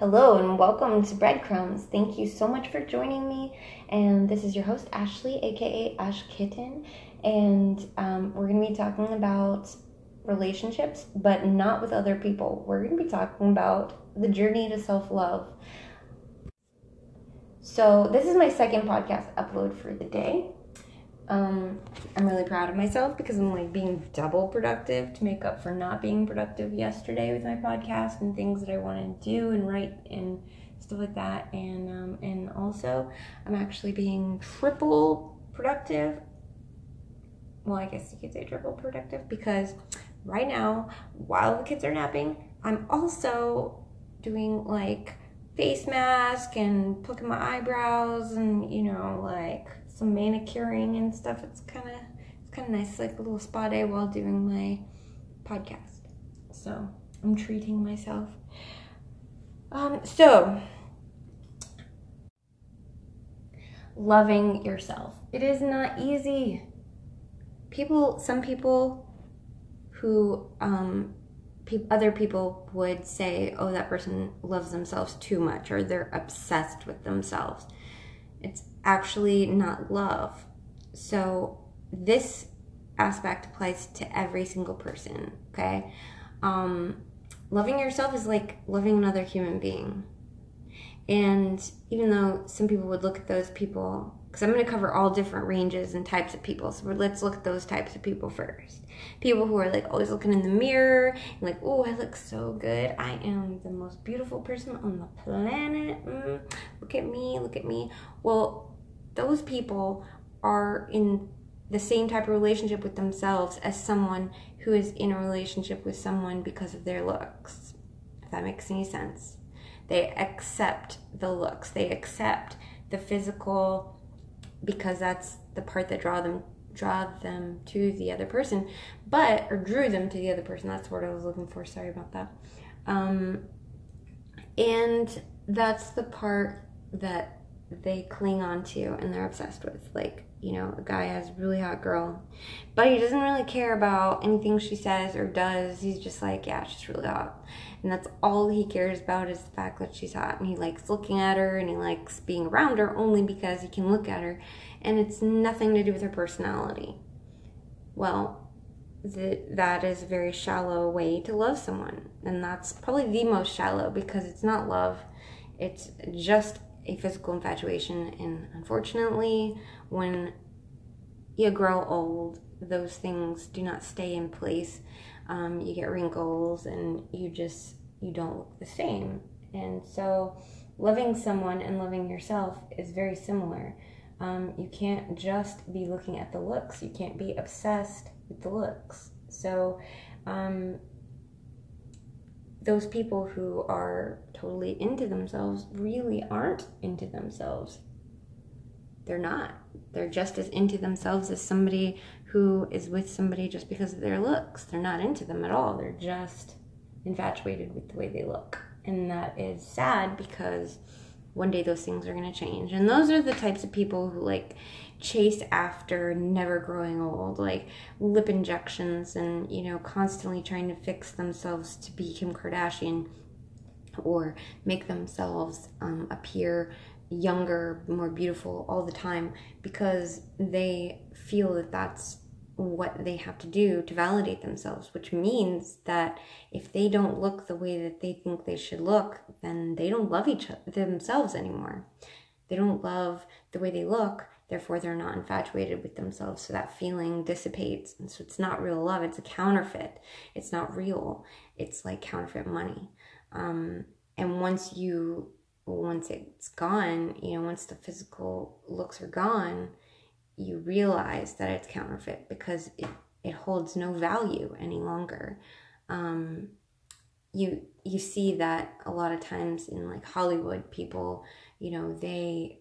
Hello and welcome to Breadcrumbs. Thank you so much for joining me. And this is your host, Ashley, aka Ash Kitten. And um, we're going to be talking about relationships, but not with other people. We're going to be talking about the journey to self love. So, this is my second podcast upload for the day. Um, I'm really proud of myself because I'm like being double productive to make up for not being productive yesterday with my podcast and things that I want to do and write and stuff like that. And um, and also, I'm actually being triple productive. Well, I guess you could say triple productive because right now, while the kids are napping, I'm also doing like face mask and plucking my eyebrows and you know like some manicuring and stuff. It's kind of it's kind of nice, like a little spa day while doing my podcast. So I'm treating myself. Um, so loving yourself. It is not easy. People, some people who um, pe- other people would say, "Oh, that person loves themselves too much," or they're obsessed with themselves. It's actually not love. So this aspect applies to every single person, okay? Um, loving yourself is like loving another human being. And even though some people would look at those people because I'm going to cover all different ranges and types of people. So let's look at those types of people first. People who are like always looking in the mirror and like, oh, I look so good. I am the most beautiful person on the planet. Mm, look at me, look at me. Well, those people are in the same type of relationship with themselves as someone who is in a relationship with someone because of their looks. If that makes any sense. They accept the looks, they accept the physical because that's the part that draw them draw them to the other person but or drew them to the other person that's what i was looking for sorry about that um, and that's the part that they cling on to and they're obsessed with. Like you know a guy has a really hot girl but he doesn't really care about anything she says or does. He's just like yeah she's really hot. And that's all he cares about is the fact that she's hot. And he likes looking at her and he likes being around her only because he can look at her. And it's nothing to do with her personality. Well the, that is a very shallow way to love someone. And that's probably the most shallow because it's not love. It's just a physical infatuation and unfortunately when you grow old those things do not stay in place. Um, you get wrinkles and you just you don't look the same. And so loving someone and loving yourself is very similar. Um, you can't just be looking at the looks. You can't be obsessed with the looks. So um, those people who are totally into themselves really aren't into themselves they're not they're just as into themselves as somebody who is with somebody just because of their looks. They're not into them at all. They're just infatuated with the way they look. And that is sad because one day those things are going to change. And those are the types of people who like chase after never growing old, like lip injections and, you know, constantly trying to fix themselves to be Kim Kardashian or make themselves um, appear younger, more beautiful all the time because they feel that that's what they have to do to validate themselves, which means that if they don't look the way that they think they should look, then they don't love each other, themselves anymore. They don't love the way they look, therefore they're not infatuated with themselves. So that feeling dissipates. And so it's not real love, it's a counterfeit. It's not real. It's like counterfeit money. Um, and once you once it's gone, you know, once the physical looks are gone, you realize that it's counterfeit because it, it holds no value any longer. Um, you you see that a lot of times in like Hollywood, people, you know, they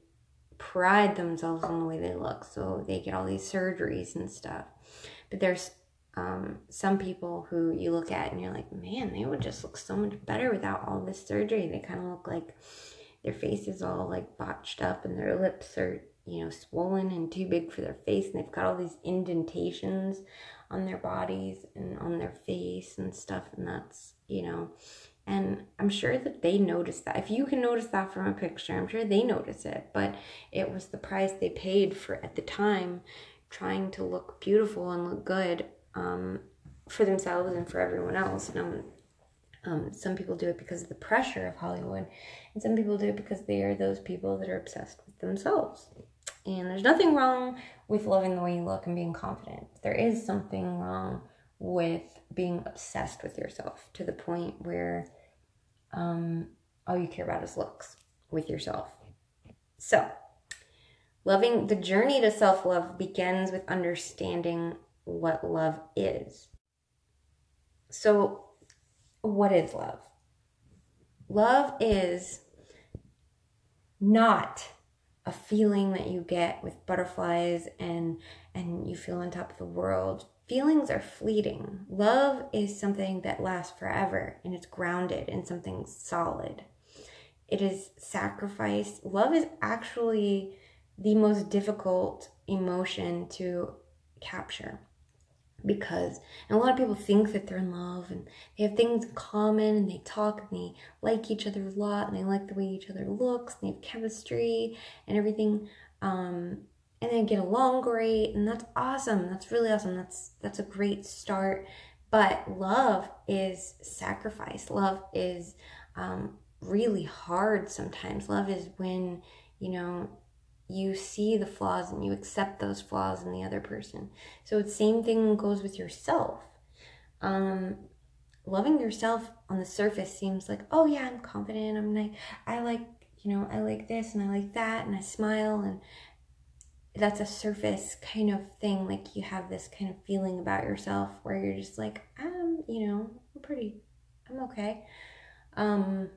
pride themselves on the way they look, so they get all these surgeries and stuff. But there's um, some people who you look at and you're like, man, they would just look so much better without all this surgery. They kind of look like their face is all like botched up and their lips are you know swollen and too big for their face and they've got all these indentations on their bodies and on their face and stuff and that's you know And I'm sure that they noticed that. If you can notice that from a picture, I'm sure they notice it. But it was the price they paid for at the time trying to look beautiful and look good um, for themselves and for everyone else. And um, some people do it because of the pressure of Hollywood, and some people do it because they are those people that are obsessed with themselves. And there's nothing wrong with loving the way you look and being confident. There is something wrong with being obsessed with yourself to the point where um, all you care about is looks with yourself. So, loving the journey to self love begins with understanding what love is. So, what is love? Love is not a feeling that you get with butterflies and and you feel on top of the world. Feelings are fleeting. Love is something that lasts forever and it's grounded in something solid. It is sacrifice. Love is actually the most difficult emotion to capture because and a lot of people think that they're in love and they have things in common and they talk and they like each other a lot and they like the way each other looks and they have chemistry and everything um, and they get along great and that's awesome that's really awesome that's that's a great start but love is sacrifice love is um, really hard sometimes love is when you know you see the flaws and you accept those flaws in the other person. So the same thing goes with yourself. Um, loving yourself on the surface seems like, oh yeah, I'm confident. I'm like, I like, you know, I like this and I like that, and I smile, and that's a surface kind of thing. Like you have this kind of feeling about yourself where you're just like, I'm, you know, I'm pretty, I'm okay, um,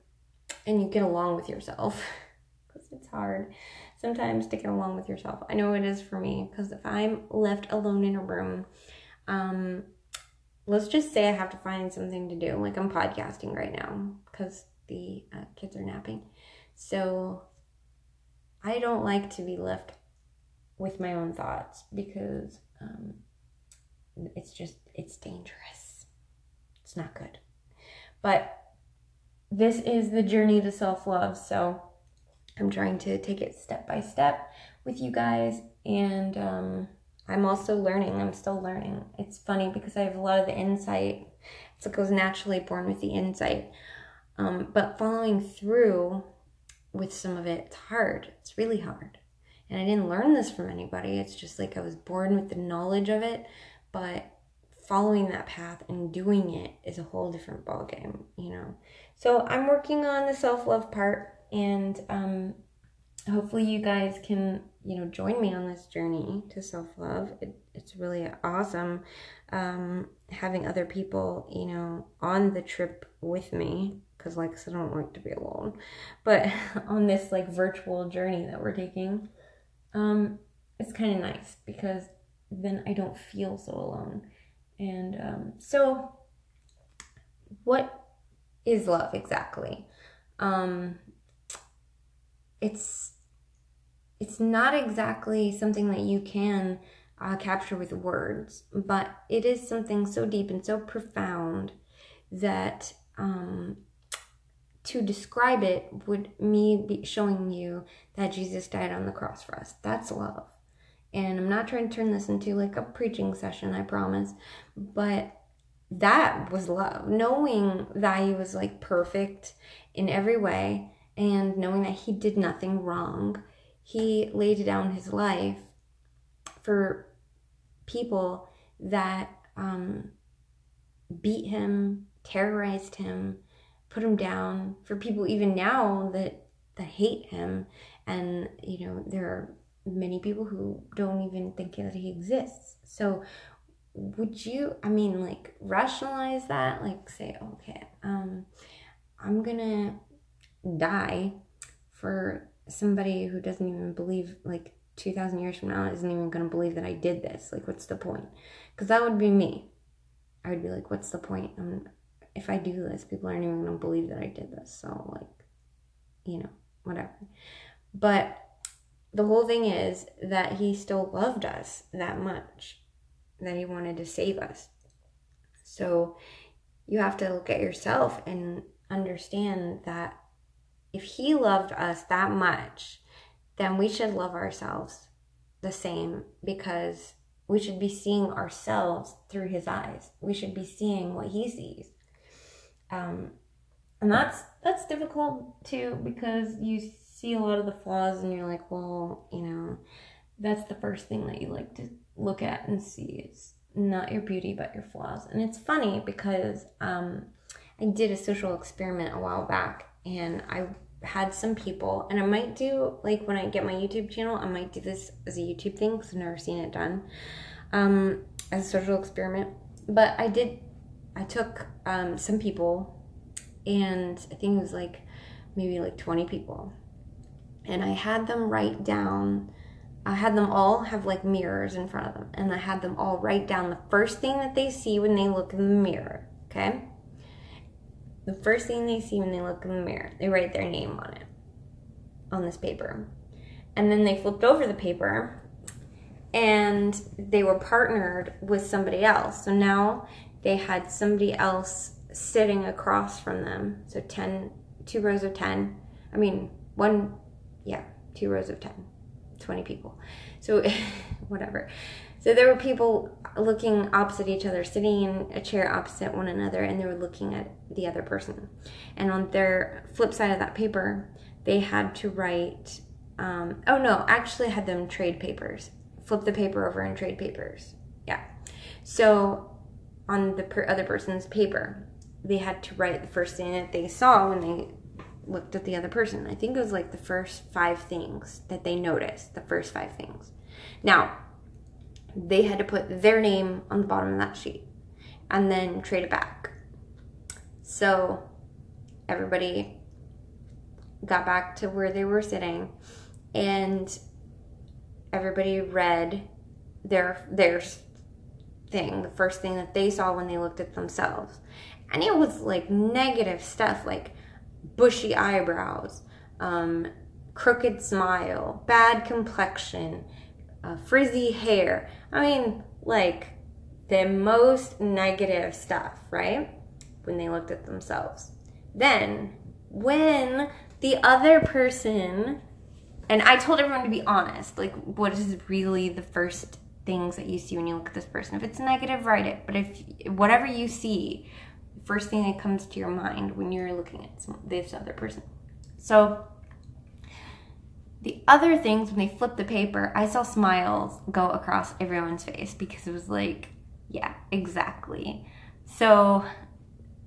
and you get along with yourself because it's hard sometimes to get along with yourself. I know it is for me because if I'm left alone in a room, um, let's just say I have to find something to do. Like I'm podcasting right now because the uh, kids are napping. So I don't like to be left with my own thoughts because um, it's just, it's dangerous. It's not good. But this is the journey to self love. So I'm trying to take it step by step with you guys, and um, I'm also learning. I'm still learning. It's funny because I have a lot of the insight. It's like I was naturally born with the insight, um, but following through with some of it, it's hard. It's really hard, and I didn't learn this from anybody. It's just like I was born with the knowledge of it, but following that path and doing it is a whole different ballgame, you know. So I'm working on the self love part and um, hopefully you guys can you know join me on this journey to self-love it, it's really awesome um, having other people you know on the trip with me because like i said i don't like to be alone but on this like virtual journey that we're taking um, it's kind of nice because then i don't feel so alone. And um, so what is love exactly? Um, it's it's not exactly something that you can uh, capture with words, but it is something so deep and so profound that um, to describe it would me be showing you that Jesus died on the cross for us. That's love. And I'm not trying to turn this into like a preaching session, I promise, but that was love. Knowing that he was like perfect in every way and knowing that he did nothing wrong, he laid down his life for people that um, beat him, terrorized him, put him down. For people even now that that hate him, and you know there are many people who don't even think that he exists. So would you i mean like rationalize that like say okay um i'm gonna die for somebody who doesn't even believe like 2000 years from now isn't even going to believe that I did this. Like what's the point? Cuz that would be me. I would be like what's the point? Um, if I do this, people aren't even to believe that I did this. So like you know, whatever. But the whole thing is that he still loved us that much that he wanted to save us. So you have to look at yourself and understand that if he loved us that much, then we should love ourselves the same because we should be seeing ourselves through his eyes. We should be seeing what he sees. Um, and that's that's difficult too because you see a lot of the flaws and you're like, well, you know, that's the first thing that you like to look at and see. It's not your beauty but your flaws. And it's funny because um, I did a social experiment a while back and I had some people and I might do like when I get my YouTube channel, I might do this as a YouTube thing because I've never seen it done um, as a social experiment. But I did I took um, some people and I think it was like maybe like 20 people. And I had them write down I had them all have like mirrors in front of them, and I had them all write down the first thing that they see when they look in the mirror. Okay? The first thing they see when they look in the mirror, they write their name on it, on this paper. And then they flipped over the paper and they were partnered with somebody else. So now they had somebody else sitting across from them. So 10, two rows of 10. I mean, one, yeah, two rows of 10 20 people. So, whatever. So, there were people looking opposite each other, sitting in a chair opposite one another, and they were looking at the other person. And on their flip side of that paper, they had to write, um, oh no, actually had them trade papers. Flip the paper over and trade papers. Yeah. So, on the per- other person's paper, they had to write the first thing that they saw when they looked at the other person. I think it was like the first five things that they noticed, the first five things. Now, they had to put their name on the bottom of that sheet and then trade it back. So everybody got back to where they were sitting and everybody read their their thing, the first thing that they saw when they looked at themselves. And it was like negative stuff like bushy eyebrows, um, crooked smile, bad complexion, uh, frizzy hair. I mean, like the most negative stuff, right? When they looked at themselves. Then, when the other person, and I told everyone to be honest, like, what is really the first things that you see when you look at this person? If it's negative, write it. But if whatever you see, first thing that comes to your mind when you're looking at some, this other person. So the other things when they flipped the paper, I saw smiles go across everyone's face because it was like, yeah, exactly. So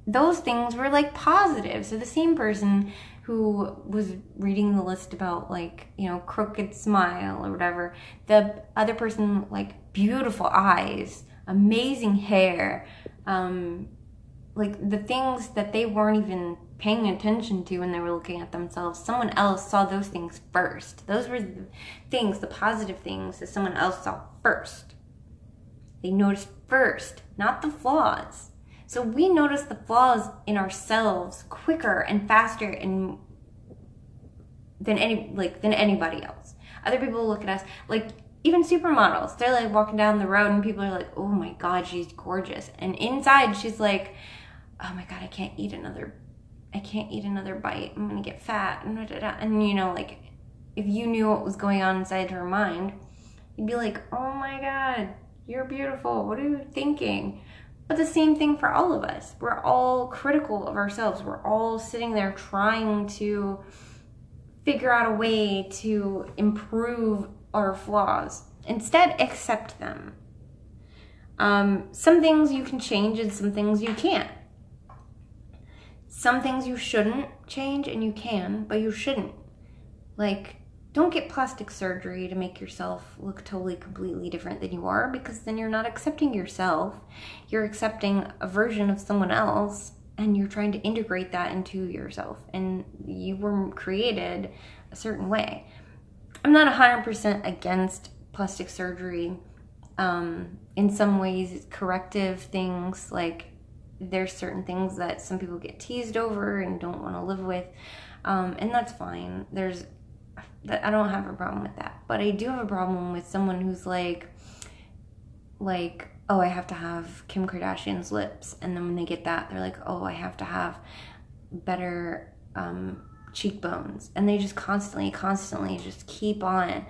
those things were like positive. So the same person who was reading the list about like, you know, crooked smile or whatever, the other person like beautiful eyes, amazing hair, um, like the things that they weren't even paying attention to when they were looking at themselves someone else saw those things first. Those were the things the positive things that someone else saw first. They noticed first not the flaws so we notice the flaws in ourselves quicker and faster and than any like than anybody else other people look at us like even supermodels they're like walking down the road and people are like oh my god she's gorgeous and inside she's like oh my god, I can't eat another, I can't eat another bite. I'm gonna get fat, and and you know, like if you knew what was going on inside her mind, you'd be like, oh my god, you're beautiful. What are you thinking? But the same thing for all of us. We're all critical of ourselves. We're all sitting there trying to figure out a way to improve our flaws. Instead, accept them. Um, some things you can change and some things you can't. Some things you shouldn't change and you can, but you shouldn't. Like, don't get plastic surgery to make yourself look totally completely different than you are because then you're not accepting yourself. You're accepting a version of someone else and you're trying to integrate that into yourself and you were created a certain way. I'm not 100% against plastic surgery. Um, in some ways, corrective things like there's certain things that some people get teased over and don't want to live with, um, and that's fine. There's that I don't have a problem with that, but I do have a problem with someone who's like, like, oh, I have to have Kim Kardashian's lips, and then when they get that, they're like, oh, I have to have better um, cheekbones. And they just constantly constantly just keep on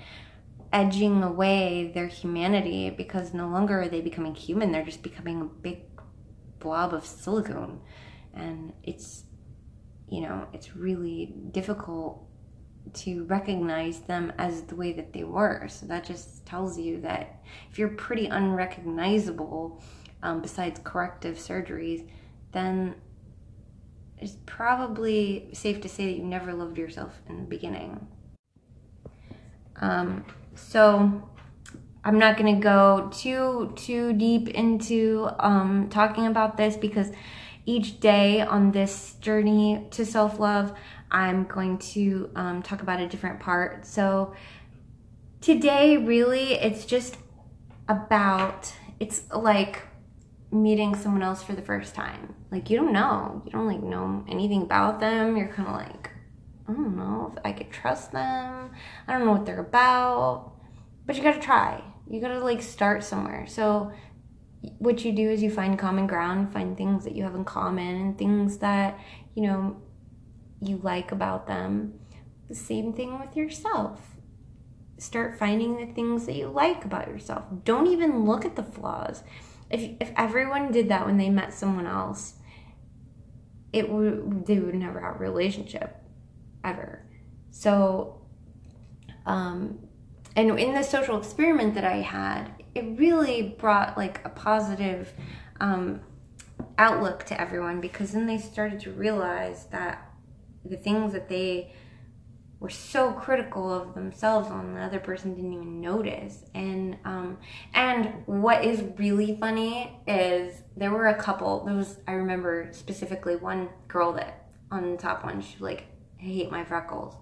edging away their humanity because no longer are they becoming human. They're just becoming a big blob of silicone. And it's you know it's really difficult to recognize them as the way that they were so that just tells you that if you're pretty unrecognizable um, besides corrective surgeries then it's probably safe to say that you never loved yourself in the beginning. Um, so I'm not going to go too too deep into um, talking about this because each day on this journey to self love, I'm going to um, talk about a different part. So today, really, it's just about it's like meeting someone else for the first time. Like you don't know. You don't like know anything about them. You're kind of like, I don't know if I could trust them. I don't know what they're about. But you got to try. You got to like start somewhere. So what you do is you find common ground, find things that you have in common and things that, you know, you like about them. The same thing with yourself. Start finding the things that you like about yourself. Don't even look at the flaws if if everyone did that when they met someone else, it would they would never have a relationship ever. So um and in the social experiment that I had, it really brought like a positive um, outlook to everyone because then they started to realize that the things that they were so critical of themselves on the other person didn't even notice. And um and what is really funny is there were a couple there was i remember specifically one girl that on the top one she like i hate my freckles.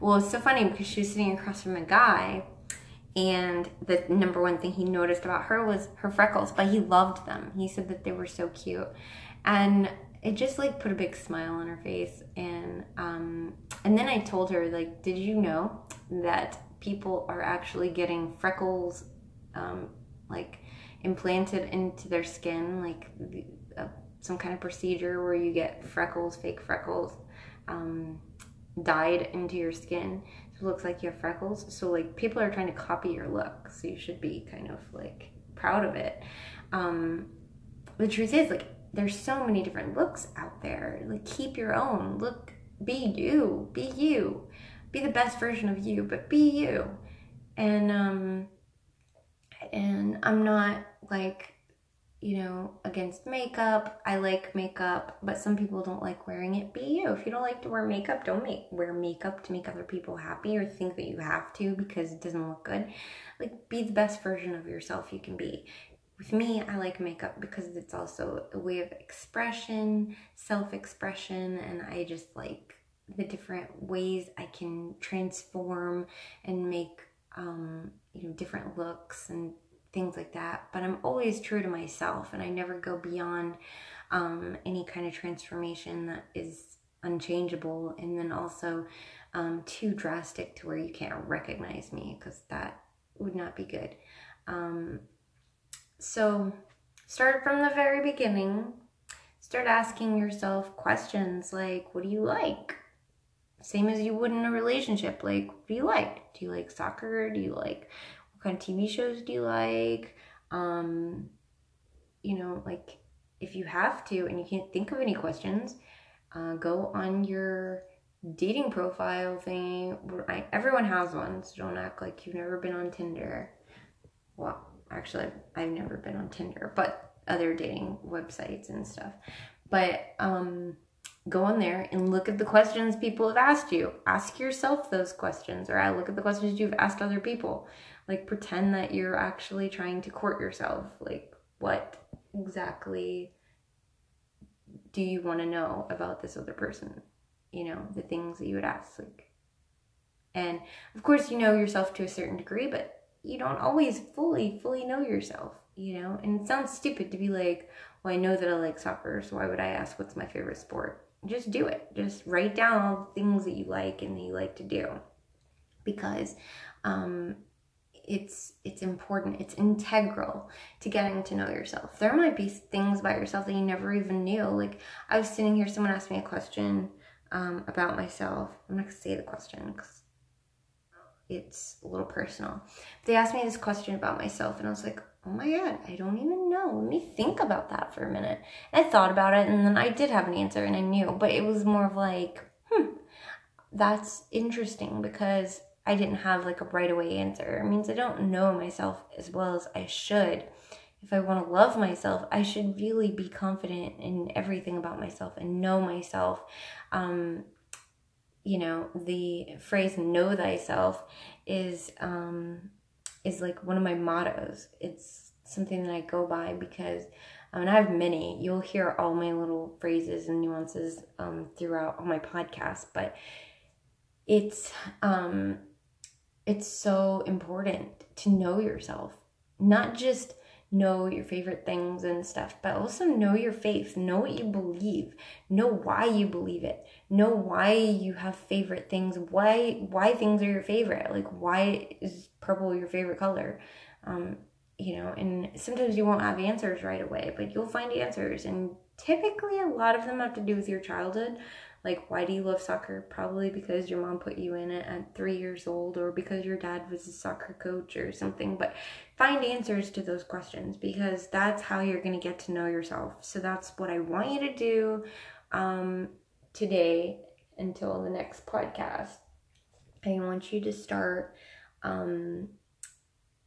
Well it's so funny because she was sitting across from a guy and the number one thing he noticed about her was her freckles but he loved them. He said that they were so cute. And it just like put a big smile on her face and um and then i told her like did you know that people are actually getting freckles um like implanted into their skin like uh, some kind of procedure where you get freckles fake freckles um dyed into your skin? So it looks like you have freckles. So like people are trying to copy your look so you should be kind of like proud of it. Um the truth is like there's so many different looks out there. Like keep your own. Look, be you. Be you. Be the best version of you, but be you. And um and I'm not like you know, against makeup. I like makeup, but some people don't like wearing it. Be you. If you don't like to wear makeup, don't make wear makeup to make other people happy or think that you have to because it doesn't look good. Like be the best version of yourself you can be. With me, I like makeup because it's also a way of expression, self expression, and I just like the different ways I can transform and make um, you know different looks and things like that. But I'm always true to myself, and I never go beyond um, any kind of transformation that is unchangeable, and then also um, too drastic to where you can't recognize me because that would not be good. Um, so start from the very beginning. Start asking yourself questions like, what do you like? Same as you would in a relationship. Like, what do you like? Do you like soccer? Do you like, what kind of TV shows do you like? Um, you know, like, if you have to and you can't think of any questions, uh, go on your dating profile thing. Everyone has one, so don't act like you've never been on Tinder. Well, actually I've never been on Tinder, but other dating websites and stuff. But um, go on there and look at the questions people have asked you. Ask yourself those questions, or I look at the questions you've asked other people. Like pretend that you're actually trying to court yourself. Like what exactly do you want to know about this other person? You know, the things that you would ask. Like, and of course, you know yourself to a certain degree, but you don't always fully, fully know yourself, you know? And it sounds stupid to be like, well, I know that I like soccer, so why would I ask what's my favorite sport? Just do it. Just write down all the things that you like and that you like to do. Because um, it's it's important it's integral to getting to know yourself there might be things about yourself that you never even knew like i was sitting here someone asked me a question um, about myself i'm not to say the question because it's a little personal they asked me this question about myself and i was like oh my god i don't even know let me think about that for a minute and i thought about it and then i did have an answer and i knew but it was more of like hmm that's interesting because I didn't have like a right away answer. It means I don't know myself as well as I should. If I want to love myself, I should really be confident in everything about myself and know myself. Um, you know, the phrase "know thyself" is um, is like one of my mottos. It's something that I go by because I mean, I have many. You'll hear all my little phrases and nuances um, throughout all my podcasts, but it's um, it's so important to know yourself, not just know your favorite things and stuff, but also know your faith, know what you believe, know why you believe it, know why you have favorite things, why why things are your favorite, like why is purple your favorite color, um, you know. And sometimes you won't have answers right away, but you'll find answers, and typically a lot of them have to do with your childhood like, why do you love soccer? Probably because your mom put you in it at three years old, or because your dad was a soccer coach or something. But find answers to those questions because that's how you're going to get to know yourself. So, that's what I want you to do um, today until the next podcast. I want you to start um,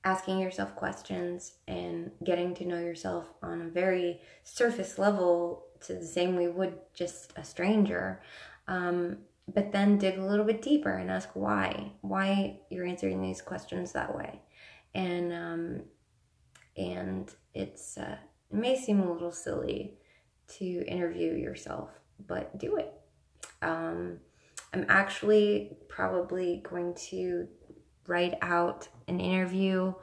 asking yourself questions and getting to know yourself on a very surface level to the same we would just a stranger. Um, but then dig a little bit deeper and ask why, why you're answering these questions that way. And, um, and it's, uh, it may seem a little silly to interview yourself, but do it. Um, I'm actually probably going to write out an interview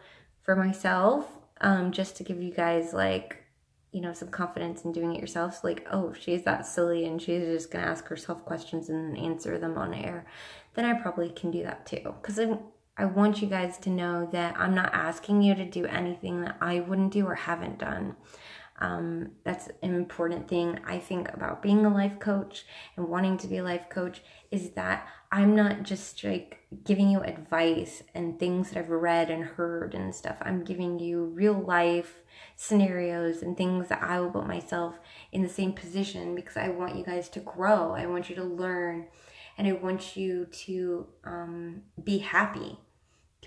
for myself um, just to give you guys like you know some confidence in doing it yourself. So like oh she's that silly and she's just gonna ask herself questions and answer them on air then i probably can do that too. Because i i want you guys to know that i'm not asking you to do anything that i wouldn't do or haven't done um, that's an important thing I think about being a life coach and wanting to be a life coach is that I'm not just like giving you advice and things that I've read and heard and stuff. I'm giving you real life scenarios and things that I will put myself in the same position because I want you guys to grow. I want you to learn and I want you to um, be happy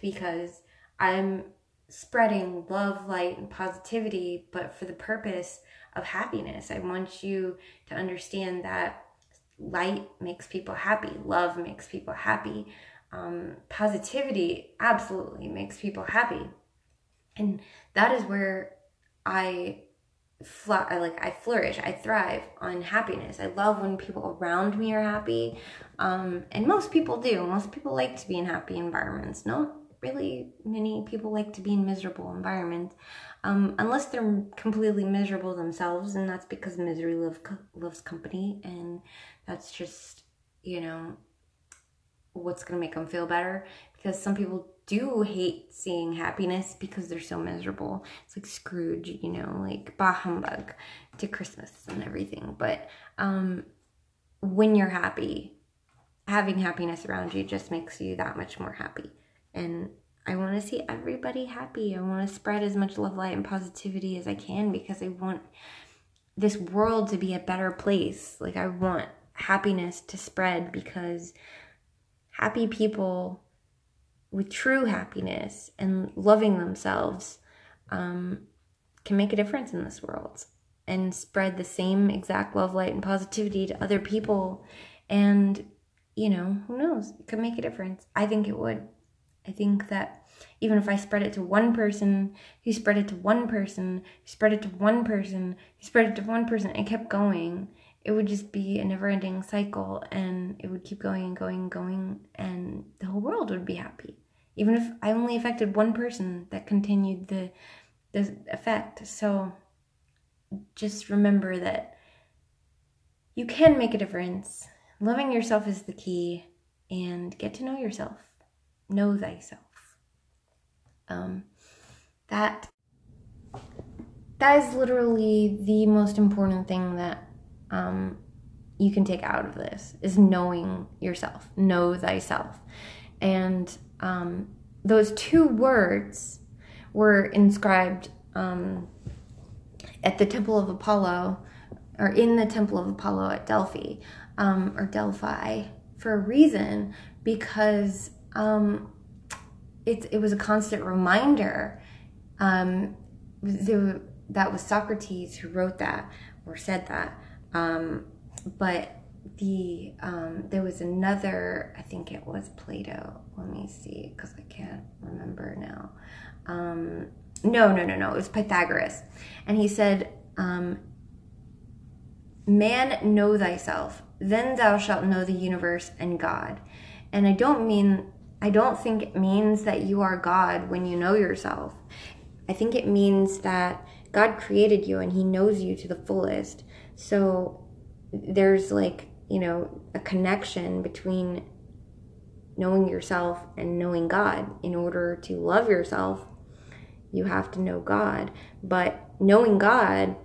because I'm spreading love, light, and positivity, but for the purpose of happiness. I want you to understand that light makes people happy, love makes people happy, um, positivity absolutely makes people happy. And that is where I fly, I like I flourish, I thrive on happiness. I love when people around me are happy. Um, and most people do. Most people like to be in happy environments. No really many people like to be in miserable environments um, unless they're completely miserable themselves and that's because misery love, loves company and that's just you know what's going to make them feel better. Because some people do hate seeing happiness because they're so miserable. It's like scrooge you know like bah humbug to christmas and everything. But um when you're happy having happiness around you just makes you that much more happy and I want to see everybody happy. I want to spread as much love, light, and positivity as I can because I want this world to be a better place. Like, I want happiness to spread because happy people with true happiness and loving themselves um, can make a difference in this world and spread the same exact love, light, and positivity to other people. And, you know, who knows? It could make a difference. I think it would. I think that even if I spread it to one person, who spread it to one person, who spread it to one person, who spread it to one person, and kept going, it would just be a never ending cycle and it would keep going and going and going, and the whole world would be happy. Even if I only affected one person, that continued the, the effect. So just remember that you can make a difference. Loving yourself is the key, and get to know yourself know thyself. Um, that that is literally the most important thing that um, you can take out of this is knowing yourself know thyself and um, those two words were inscribed um, at the temple of apollo or in the temple of apollo at delphi um, or delphi for a reason because um, it, it was a constant reminder um, that was Socrates who wrote that or said that. Um, but the um, there was another, I think it was Plato. Let me see, because I can't remember now. Um, no, no, no, no. It was Pythagoras, and he said, um, "Man, know thyself, then thou shalt know the universe and God." And I don't mean I don't think it means that you are God when you know yourself. I think it means that God created you and He knows you to the fullest. So there's like, you know, a connection between knowing yourself and knowing God. In order to love yourself, you have to know God. But knowing God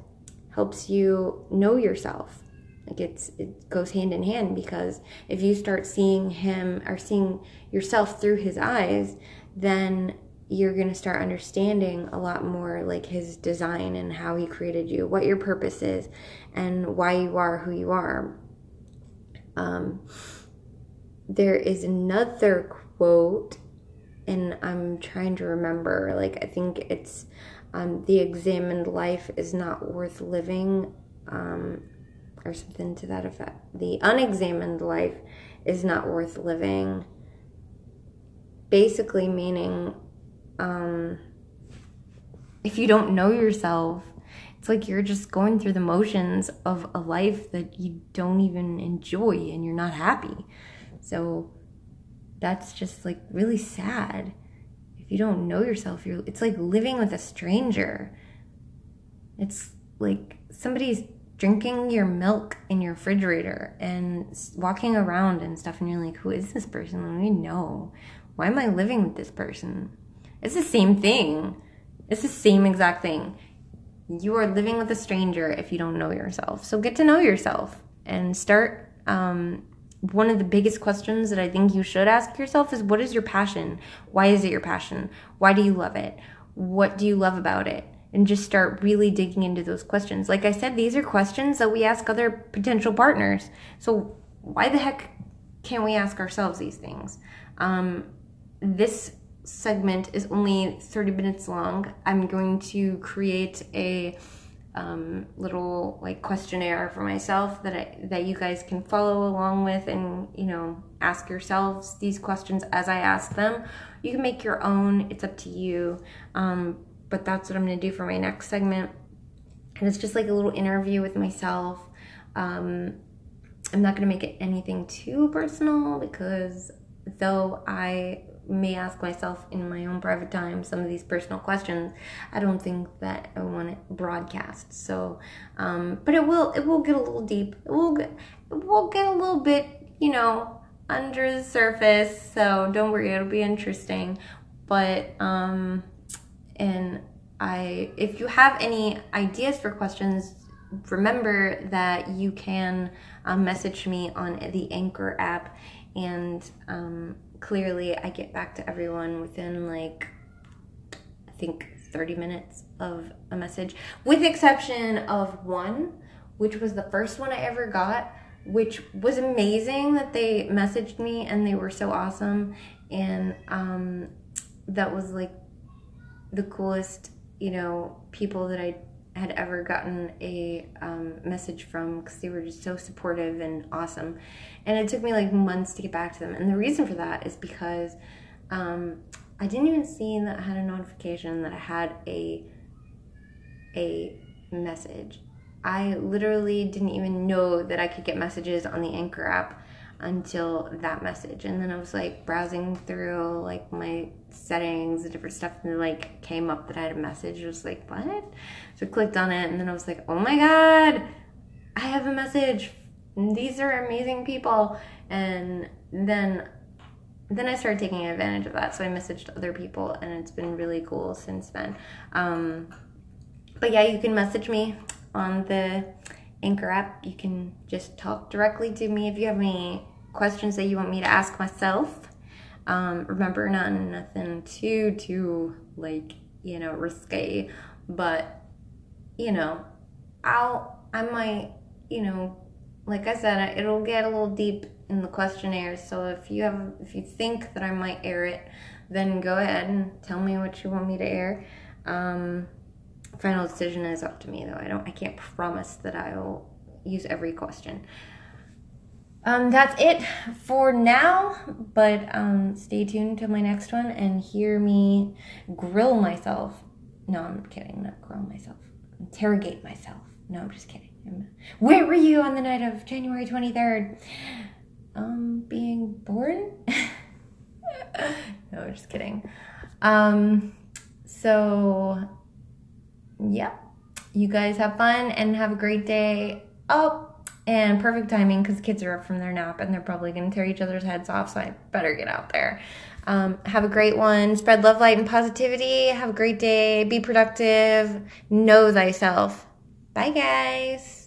helps you know yourself. Like it's it goes hand in hand because if you start seeing him or seeing yourself through his eyes, then you're going to start understanding a lot more like his design and how he created you, what your purpose is, and why you are who you are. Um, there is another quote, and I'm trying to remember. Like, I think it's um, the examined life is not worth living, um, or something to that effect. The unexamined life is not worth living. Basically, meaning um, if you don't know yourself, it's like you're just going through the motions of a life that you don't even enjoy and you're not happy. So that's just like really sad. If you don't know yourself, you're it's like living with a stranger. It's like somebody's drinking your milk in your refrigerator and walking around and stuff and you're like, who is this person? Let me know. Why am I living with this person? It's the same thing. It's the same exact thing. You are living with a stranger if you don't know yourself. So get to know yourself and start. Um, one of the biggest questions that I think you should ask yourself is what is your passion? Why is it your passion? Why do you love it? What do you love about it? And just start really digging into those questions. Like I said, these are questions that we ask other potential partners. So why the heck can't we ask ourselves these things? Um, this segment is only 30 minutes long. I'm going to create a um, little like questionnaire for myself that I, that you guys can follow along with and you know ask yourselves these questions as I ask them. You can make your own. It's up to you. Um, but that's what I'm to do for my next segment. And it's just like a little interview with myself. Um, I'm not to make it anything too personal because though I may ask myself in my own private time some of these personal questions i don't think that i want it broadcast so um, but it will it will get a little deep it will get it will get a little bit you know under the surface so don't worry it'll be interesting but um and i if you have any ideas for questions remember that you can um, message me on the anchor app. And um, clearly I get back to everyone within like I think 30 minutes of a message with exception of one which was the first one I ever got which was amazing that they messaged me and they were so awesome. And um, that was like the coolest you know people that I had ever gotten a um, message from because they were just so supportive and awesome. And it took me like months to get back to them. And the reason for that is because um, I didn't even see that I had a notification that I had a a message. I literally didn't even know that I could get messages on the Anchor app until that message and then i was like browsing through like my settings and different stuff and like came up that i had a message I was like what so I clicked on it and then i was like oh my god i have a message these are amazing people and then then I started taking advantage of that. So I messaged other people, and it's been really cool since then. Um, but yeah, you can message me on the Anchor app. You can just talk directly to me if you have any questions that you want me to ask myself. Um, remember, not nothing too too like you know risque, but you know, I'll I might you know, like I said, it'll get a little deep in the questionnaire. So if you have if you think that I might air it, then go ahead and tell me what you want me to air. Um, final decision is up to me though. I don't I can't promise that I'll use every question. Um, that's it for now, but um, stay tuned to my next one and hear me grill myself. No, I'm kidding, not grill myself. Interrogate myself. No, I'm just kidding. Where were you on the night of January 23rd? Um, being born? no, just kidding. Um, so, yeah, you guys have fun and have a great day. Oh, and perfect timing because kids are up from their nap and they're probably going to tear each other's heads off, so I better get out there. Um, have a great one. Spread love, light, and positivity. Have a great day. Be productive. Know thyself. Bye, guys.